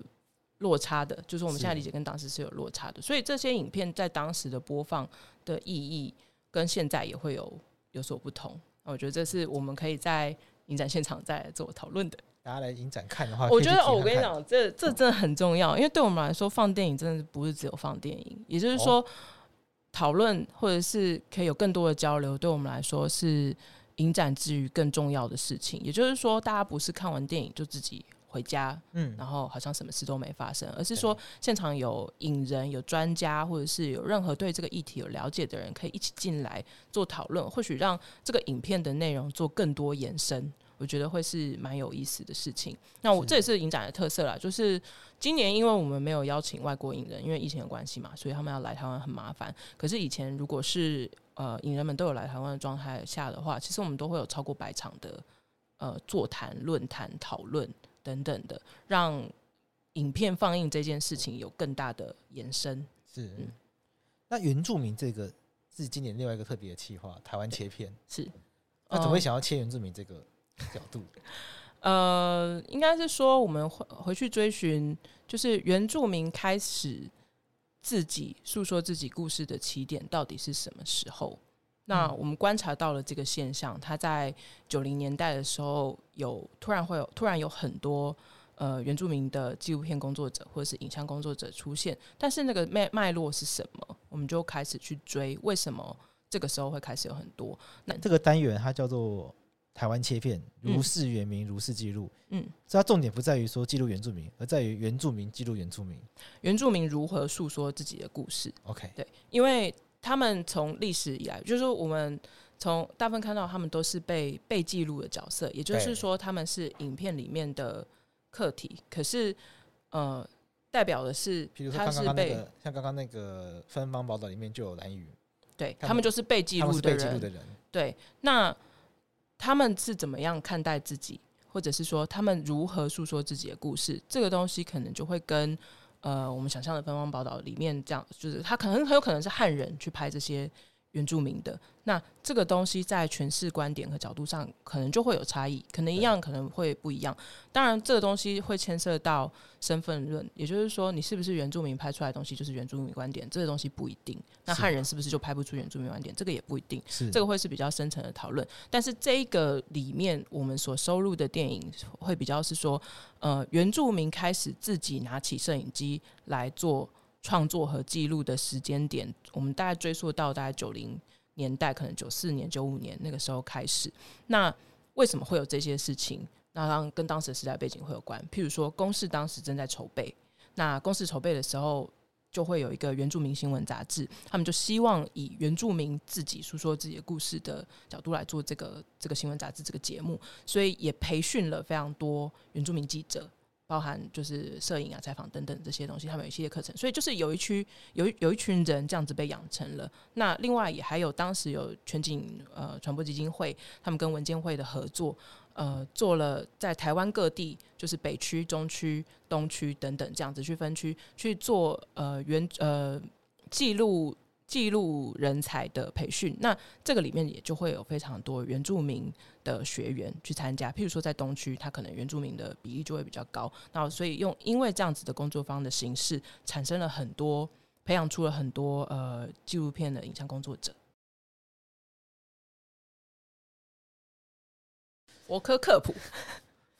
落差的，就是我们现在理解跟当时是有落差的。所以这些影片在当时的播放的意义，跟现在也会有有所不同。我觉得这是我们可以在影展现场再来做讨论的。大家来影展看的话，我觉得哦，我跟你讲，这这真的很重要，因为对我们来说，放电影真的不是只有放电影，也就是说，讨论或者是可以有更多的交流，对我们来说是影展之余更重要的事情。也就是说，大家不是看完电影就自己回家，嗯，然后好像什么事都没发生，而是说现场有影人、有专家，或者是有任何对这个议题有了解的人，可以一起进来做讨论，或许让这个影片的内容做更多延伸。我觉得会是蛮有意思的事情。那我这也是影展的特色啦，就是今年因为我们没有邀请外国影人，因为疫情的关系嘛，所以他们要来台湾很麻烦。可是以前如果是呃影人们都有来台湾的状态下的话，其实我们都会有超过百场的呃座谈、论坛、讨论等等的，让影片放映这件事情有更大的延伸。是，嗯、那原住民这个是今年另外一个特别的企划，台湾切片是。那怎么会想要切原住民这个？角度，呃，应该是说我们回回去追寻，就是原住民开始自己诉说自己故事的起点到底是什么时候？那我们观察到了这个现象，他在九零年代的时候有突然会有突然有很多呃原住民的纪录片工作者或者是影像工作者出现，但是那个脉脉络是什么？我们就开始去追，为什么这个时候会开始有很多？那这个单元它叫做。台湾切片，如是原名，如是记录。嗯，所以它重点不在于说记录原住民，而在于原住民记录原住民。原住民如何诉说自己的故事？OK，对，因为他们从历史以来，就是说我们从大部分看到他们都是被被记录的角色，也就是说他们是影片里面的客体。可是，呃，代表的是，比如说刚刚那个，像刚刚那个芬芳宝岛里面就有兰屿，对他们就是被记录的人。对，那。他们是怎么样看待自己，或者是说他们如何诉说自己的故事？这个东西可能就会跟呃我们想象的《芬芳宝岛》里面这样，就是他可能很有可能是汉人去拍这些原住民的。那这个东西在诠释观点和角度上，可能就会有差异，可能一样，可能会不一样。当然，这个东西会牵涉到身份论，也就是说，你是不是原住民拍出来的东西就是原住民观点，这个东西不一定。那汉人是不是就拍不出原住民观点，这个也不一定。是这个会是比较深层的讨论。但是这一个里面，我们所收录的电影会比较是说，呃，原住民开始自己拿起摄影机来做创作和记录的时间点，我们大概追溯到大概九零。年代可能九四年、九五年那个时候开始，那为什么会有这些事情？那当跟当时的时代背景会有关。譬如说，公视当时正在筹备，那公视筹备的时候，就会有一个原住民新闻杂志，他们就希望以原住民自己诉说自己的故事的角度来做这个这个新闻杂志这个节目，所以也培训了非常多原住民记者。包含就是摄影啊、采访等等这些东西，他们有一系列课程，所以就是有一区有有一群人这样子被养成了。那另外也还有当时有全景呃传播基金会，他们跟文建会的合作，呃，做了在台湾各地，就是北区、中区、东区等等这样子去分区去做呃原呃记录。记录人才的培训，那这个里面也就会有非常多原住民的学员去参加。譬如说，在东区，他可能原住民的比例就会比较高。那所以用因为这样子的工作方的形式，产生了很多培养出了很多呃纪录片的影像工作者。佛科克普，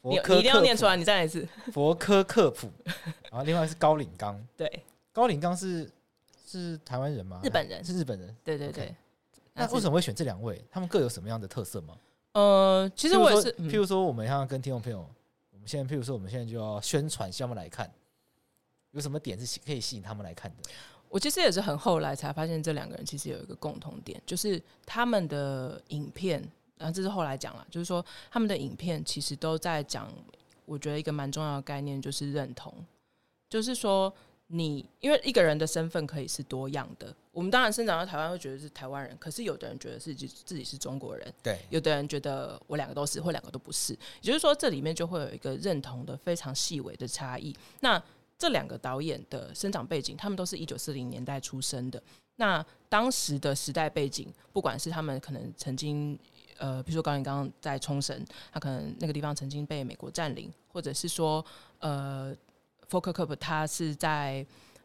你你一定要念出来，你再来一次。佛科克普，然后另外是高岭刚，对，高岭刚是。是台湾人吗？日本人是日本人。对对对。Okay. 那为什么会选这两位？他们各有什么样的特色吗？呃，其实我也是，譬如说，我们要跟听众朋友，我们现在譬如说，我们现在就要宣传，希望他们来看，有什么点是可以吸引他们来看的？我其实也是很后来才发现，这两个人其实有一个共同点，就是他们的影片，然后这是后来讲了，就是说他们的影片其实都在讲，我觉得一个蛮重要的概念就是认同，就是说。你因为一个人的身份可以是多样的，我们当然生长在台湾会觉得是台湾人，可是有的人觉得自己自己是中国人，对，有的人觉得我两个都是或两个都不是，也就是说这里面就会有一个认同的非常细微的差异。那这两个导演的生长背景，他们都是一九四零年代出生的，那当时的时代背景，不管是他们可能曾经呃，比如说高岭刚在冲绳，他可能那个地方曾经被美国占领，或者是说呃。福克克普他是在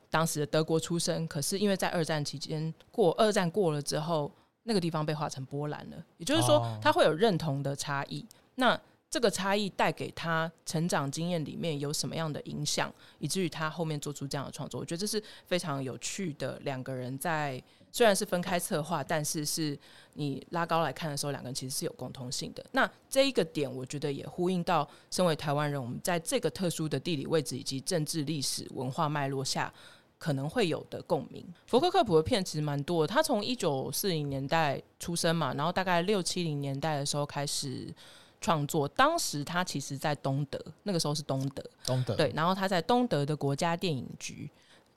当时的德国出生，可是因为在二战期间过二战过了之后，那个地方被划成波兰了，也就是说他会有认同的差异。那这个差异带给他成长经验里面有什么样的影响，以至于他后面做出这样的创作？我觉得这是非常有趣的两个人在虽然是分开策划，但是是你拉高来看的时候，两个人其实是有共通性的。那这一个点，我觉得也呼应到身为台湾人，我们在这个特殊的地理位置以及政治历史文化脉络下，可能会有的共鸣。福克克普的片其实蛮多的，他从一九四零年代出生嘛，然后大概六七零年代的时候开始创作。当时他其实在东德，那个时候是东德，东德对，然后他在东德的国家电影局。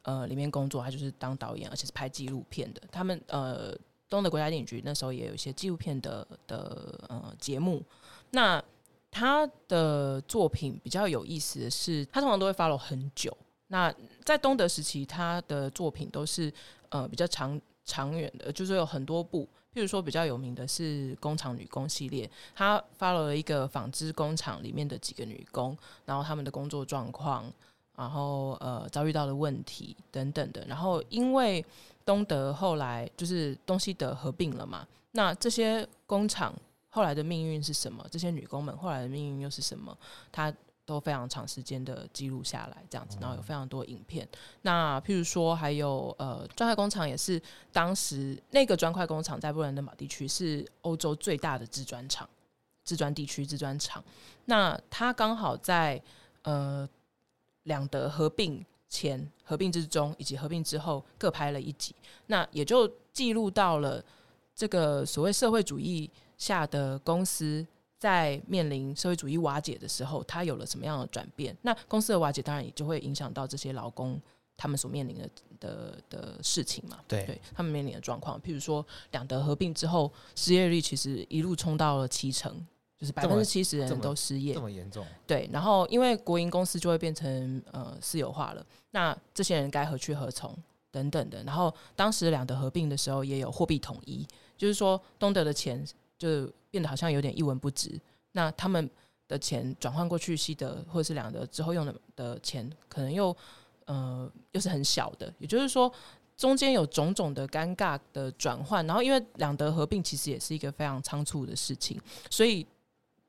呃，里面工作，他就是当导演，而且是拍纪录片的。他们呃，东德国家电影局那时候也有一些纪录片的的呃节目。那他的作品比较有意思的是，他通常都会 follow 很久。那在东德时期，他的作品都是呃比较长长远的，就是有很多部。譬如说，比较有名的是《工厂女工》系列，他 follow 了一个纺织工厂里面的几个女工，然后他们的工作状况。然后呃，遭遇到的问题等等的，然后因为东德后来就是东西德合并了嘛，那这些工厂后来的命运是什么？这些女工们后来的命运又是什么？她都非常长时间的记录下来，这样子，然后有非常多影片。那譬如说，还有呃，砖块工厂也是当时那个砖块工厂在布兰登堡地区是欧洲最大的制砖厂，制砖地区制砖厂。那它刚好在呃。两德合并前、合并之中以及合并之后各拍了一集，那也就记录到了这个所谓社会主义下的公司在面临社会主义瓦解的时候，它有了什么样的转变？那公司的瓦解当然也就会影响到这些劳工他们所面临的的的事情嘛。对，对他们面临的状况，譬如说两德合并之后，失业率其实一路冲到了七成。就是百分之七十人都失业，这么严重？对，然后因为国营公司就会变成呃私有化了，那这些人该何去何从等等的。然后当时两德合并的时候，也有货币统一，就是说东德的钱就变得好像有点一文不值，那他们的钱转换过去西德或者是两德之后用的的钱，可能又呃又是很小的，也就是说中间有种种的尴尬的转换。然后因为两德合并其实也是一个非常仓促的事情，所以。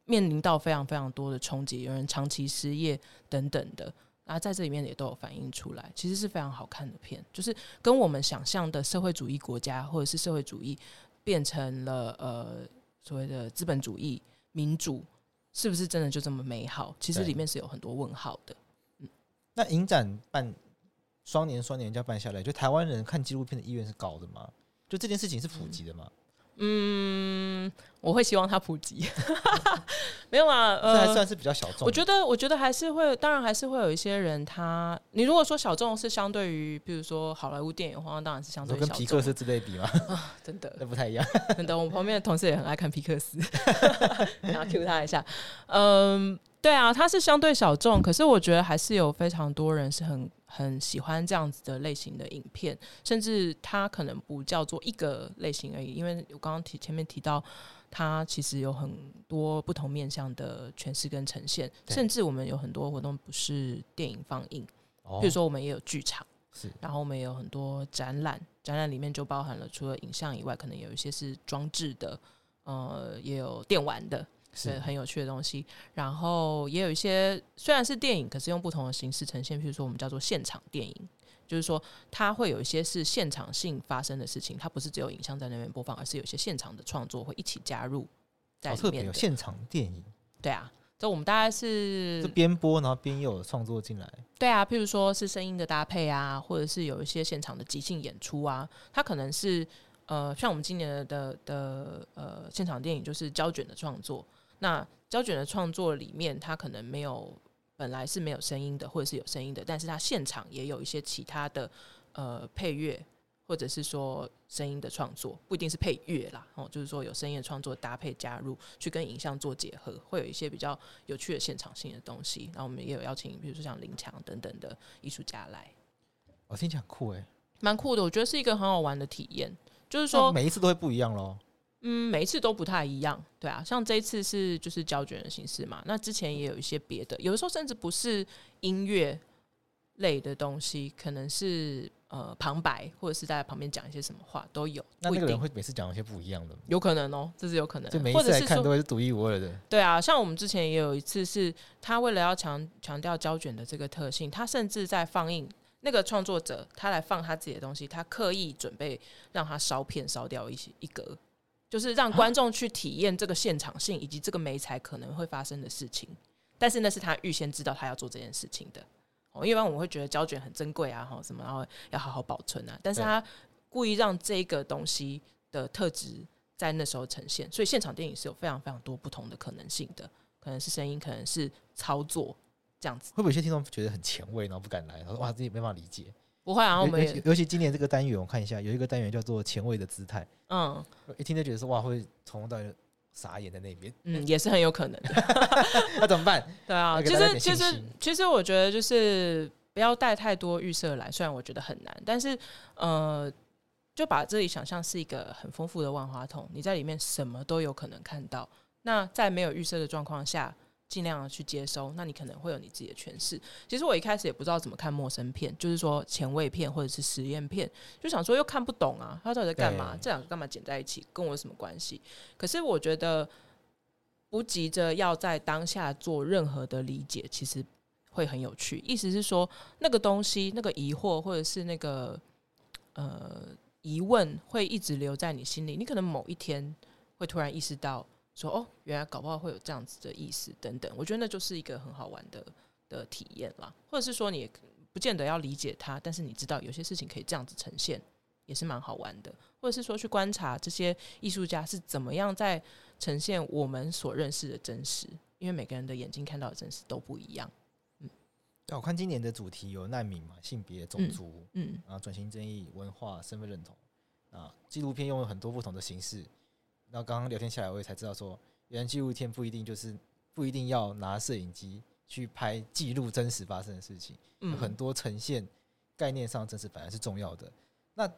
面临到非常非常多的冲击，有人长期失业等等的，啊，在这里面也都有反映出来，其实是非常好看的片，就是跟我们想象的社会主义国家或者是社会主义变成了呃所谓的资本主义民主，是不是真的就这么美好？其实里面是有很多问号的。嗯，那影展办双年双年这样办下来，就台湾人看纪录片的意愿是高的吗？就这件事情是普及的吗？嗯，我会希望它普及，没有啊，呃，这还算是比较小众。我觉得，我觉得还是会，当然还是会有一些人他，你如果说小众是相对于，比如说好莱坞电影的话，当然是相对于小众。跟皮克斯之类比吗？啊，真的，那不太一样。真的，我旁边的同事也很爱看皮克斯，然后 cue 他一下。嗯，对啊，它是相对小众，可是我觉得还是有非常多人是很。很喜欢这样子的类型的影片，甚至它可能不叫做一个类型而已，因为我刚刚提前面提到，它其实有很多不同面向的诠释跟呈现，甚至我们有很多活动不是电影放映，比如说我们也有剧场，是，然后我们也有很多展览，展览里面就包含了除了影像以外，可能有一些是装置的，呃，也有电玩的。是很有趣的东西，然后也有一些虽然是电影，可是用不同的形式呈现。譬如说，我们叫做现场电影，就是说它会有一些是现场性发生的事情，它不是只有影像在那边播放，而是有些现场的创作会一起加入在里面。有现场电影，对啊，这我们大概是是边播然后边又有创作进来。对啊，譬如说是声音的搭配啊，或者是有一些现场的即兴演出啊，它可能是呃，像我们今年的的，的呃现场电影就是胶卷的创作。那胶卷的创作里面，它可能没有本来是没有声音的，或者是有声音的，但是它现场也有一些其他的呃配乐，或者是说声音的创作，不一定是配乐啦，哦，就是说有声音的创作搭配加入，去跟影像做结合，会有一些比较有趣的现场性的东西。然后我们也有邀请，比如说像林强等等的艺术家来。我听起来很酷诶，蛮酷的，我觉得是一个很好玩的体验，就是说每一次都会不一样咯。嗯，每一次都不太一样，对啊，像这一次是就是胶卷的形式嘛，那之前也有一些别的，有的时候甚至不是音乐类的东西，可能是呃旁白或者是在旁边讲一些什么话都有。那那个人会每次讲一些不一样的吗？有可能哦，这是有可能，就每一次来看都会是独一无二的。对啊，像我们之前也有一次是他为了要强强调胶卷的这个特性，他甚至在放映。那个创作者他来放他自己的东西，他刻意准备让他烧片烧掉一些一格，就是让观众去体验这个现场性以及这个媒材可能会发生的事情。但是那是他预先知道他要做这件事情的。哦，一般我们会觉得胶卷很珍贵啊，哈，什么然后要好好保存啊。但是他故意让这个东西的特质在那时候呈现，所以现场电影是有非常非常多不同的可能性的，可能是声音，可能是操作。这样子会不会有些听众觉得很前卫，然后不敢来？他说：“哇，自己没办法理解。”不会啊，我们尤，尤其今年这个单元，我看一下，有一个单元叫做“前卫的姿态”。嗯，一听就觉得说：“哇，会从头到尾傻眼在那边。”嗯，也是很有可能的。那怎么办？对啊，其实其实其实我觉得就是不要带太多预设来，虽然我觉得很难，但是呃，就把这里想象是一个很丰富的万花筒，你在里面什么都有可能看到。那在没有预设的状况下。尽量的去接收，那你可能会有你自己的诠释。其实我一开始也不知道怎么看陌生片，就是说前卫片或者是实验片，就想说又看不懂啊，他到底在干嘛？这两个干嘛剪在一起，跟我有什么关系？可是我觉得不急着要在当下做任何的理解，其实会很有趣。意思是说，那个东西、那个疑惑或者是那个呃疑问，会一直留在你心里。你可能某一天会突然意识到。说哦，原来搞不好会有这样子的意思等等，我觉得那就是一个很好玩的的体验啦。或者是说，你也不见得要理解它，但是你知道有些事情可以这样子呈现，也是蛮好玩的。或者是说，去观察这些艺术家是怎么样在呈现我们所认识的真实，因为每个人的眼睛看到的真实都不一样。嗯，我看今年的主题有难民嘛，性别、种族，嗯，嗯然后转型正义、文化、身份认同啊，纪录片用了很多不同的形式。然后刚刚聊天下来，我也才知道说，原来纪录片不一定就是不一定要拿摄影机去拍记录真实发生的事情，有很多呈现概念上真实反而是重要的。那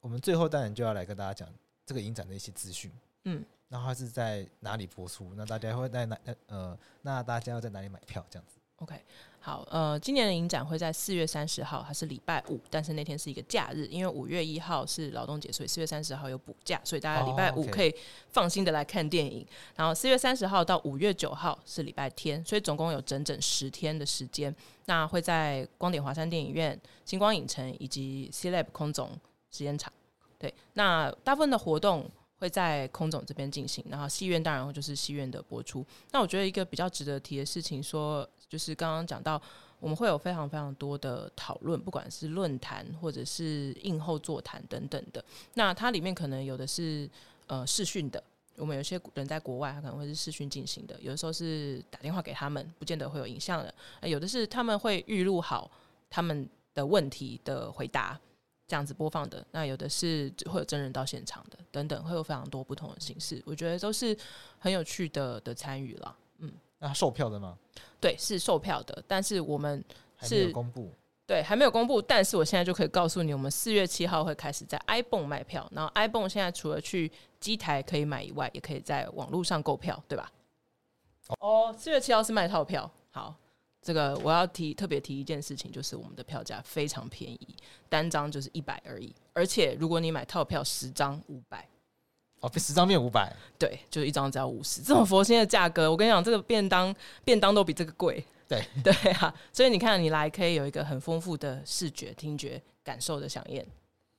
我们最后当然就要来跟大家讲这个影展的一些资讯，嗯，然后它是在哪里播出？那大家会在哪？呃，那大家要在哪里买票？这样子？OK。好，呃，今年的影展会在四月三十号，它是礼拜五，但是那天是一个假日，因为五月一号是劳动节，所以四月三十号有补假，所以大家礼拜五可以放心的来看电影。Oh, okay. 然后四月三十号到五月九号是礼拜天，所以总共有整整十天的时间。那会在光点华山电影院、星光影城以及 C Lab 空总实验场。对，那大部分的活动会在空总这边进行，然后戏院当然就是戏院的播出。那我觉得一个比较值得提的事情说。就是刚刚讲到，我们会有非常非常多的讨论，不管是论坛或者是映后座谈等等的。那它里面可能有的是呃视讯的，我们有些人在国外，他可能会是视讯进行的；有的时候是打电话给他们，不见得会有影像的。有的是他们会预录好他们的问题的回答，这样子播放的。那有的是会有真人到现场的，等等，会有非常多不同的形式。我觉得都是很有趣的的参与了。嗯，那售票的吗？对，是售票的，但是我们是还没有公布。对，还没有公布，但是我现在就可以告诉你，我们四月七号会开始在 ibon 卖票。然后 ibon 现在除了去机台可以买以外，也可以在网络上购票，对吧？哦，四月七号是卖套票。好，这个我要提特别提一件事情，就是我们的票价非常便宜，单张就是一百而已。而且如果你买套票十张五百。哦，十张变五百，对，就是一张只要五十，这种佛心的价格，我跟你讲，这个便当便当都比这个贵，对。对啊，所以你看，你来可以有一个很丰富的视觉、听觉感受的响应，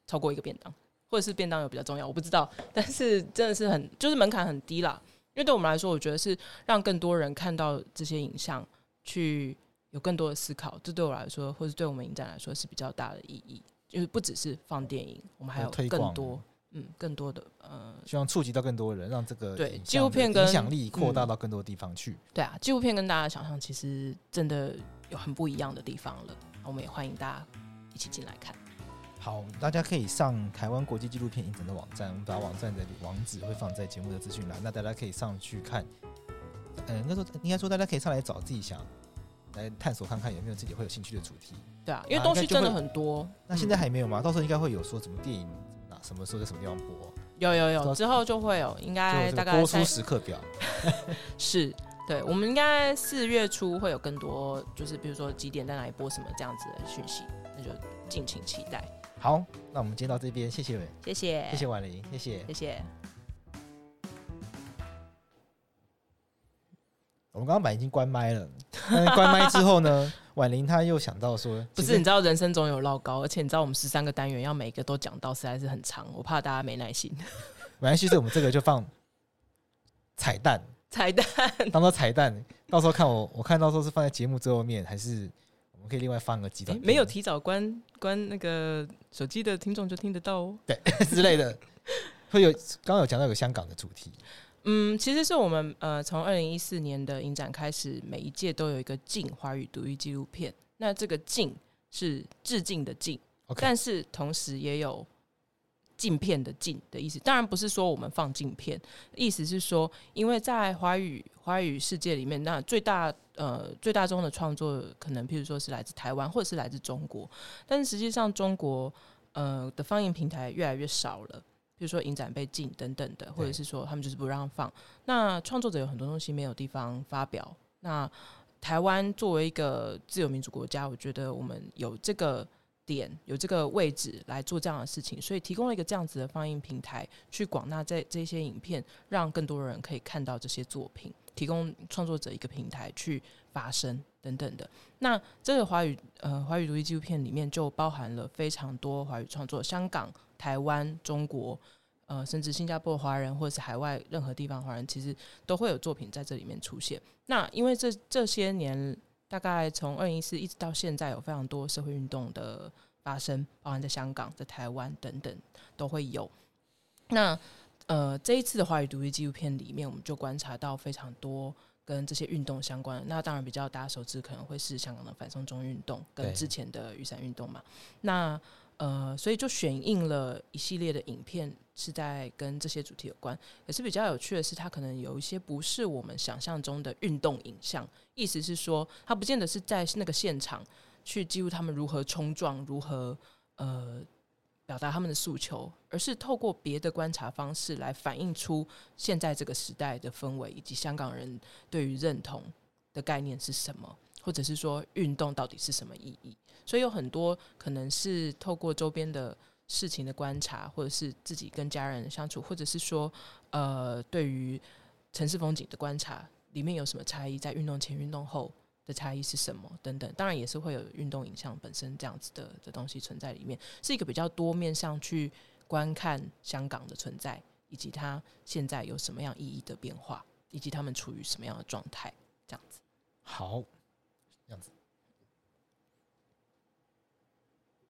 超过一个便当，或者是便当有比较重要，我不知道，但是真的是很，就是门槛很低啦，因为对我们来说，我觉得是让更多人看到这些影像，去有更多的思考，这对我来说，或者对我们影展来说是比较大的意义，就是不只是放电影，我们还有更多。嗯，更多的呃，希望触及到更多人，让这个对纪录片跟影响力扩大到更多地方去。嗯、对啊，纪录片跟大家想象其实真的有很不一样的地方了。我们也欢迎大家一起进来看。好，大家可以上台湾国际纪录片影展的网站，我们把网站的网址会放在节目的资讯栏，那大家可以上去看。嗯、呃，应该说应该说大家可以上来找自己想来探索看看有没有自己会有兴趣的主题。对啊，因为东西真的很多。那现在还没有吗？到时候应该会有说什么电影？什么时候在什么地方播？有有有，之后就会有，应该大概播出时刻表。是，对，我们应该四月初会有更多，就是比如说几点在哪里播什么这样子的讯息，那就敬请期待。好，那我们今天到这边，谢谢，谢谢，谢谢婉玲，谢谢，谢谢。我们刚刚本来已经关麦了，关麦之后呢，婉玲她又想到说，不是，你知道人生总有绕高，而且你知道我们十三个单元要每个都讲到，实在是很长，我怕大家没耐心。没关系，是我们这个就放彩蛋，彩蛋当做彩蛋，到时候看我，我看到时候是放在节目最后面，还是我们可以另外放个几段？没有提早关关那个手机的听众就听得到哦，对 之类的。会有刚刚有讲到有个香港的主题。嗯，其实是我们呃，从二零一四年的影展开始，每一届都有一个“镜”华语独立纪录片。那这个“镜”是致敬的“敬” Okay. 但是同时也有镜片的“镜”的意思。当然不是说我们放镜片，意思是说，因为在华语华语世界里面，那最大呃最大宗的创作可能，譬如说是来自台湾或者是来自中国，但是实际上中国呃的放映平台越来越少了。比如说影展被禁等等的，或者是说他们就是不让放。那创作者有很多东西没有地方发表。那台湾作为一个自由民主国家，我觉得我们有这个点，有这个位置来做这样的事情，所以提供了一个这样子的放映平台，去广纳这这些影片，让更多人可以看到这些作品，提供创作者一个平台去发声等等的。那这个华语呃华语独立纪录片里面就包含了非常多华语创作，香港。台湾、中国，呃，甚至新加坡华人，或者是海外任何地方华人，其实都会有作品在这里面出现。那因为这这些年，大概从二零一四一直到现在，有非常多社会运动的发生，包含在香港、在台湾等等都会有。那呃，这一次的华语独立纪录片里面，我们就观察到非常多跟这些运动相关的。那当然比较大家熟知，可能会是香港的反送中运动，跟之前的雨伞运动嘛。那呃，所以就选映了一系列的影片，是在跟这些主题有关。可是比较有趣的是，它可能有一些不是我们想象中的运动影像，意思是说，它不见得是在那个现场去记录他们如何冲撞、如何呃表达他们的诉求，而是透过别的观察方式来反映出现在这个时代的氛围，以及香港人对于认同的概念是什么，或者是说运动到底是什么意义。所以有很多可能是透过周边的事情的观察，或者是自己跟家人相处，或者是说，呃，对于城市风景的观察，里面有什么差异，在运动前、运动后的差异是什么等等。当然也是会有运动影像本身这样子的的东西存在里面，是一个比较多面向去观看香港的存在，以及它现在有什么样意义的变化，以及他们处于什么样的状态，这样子。好，这样子。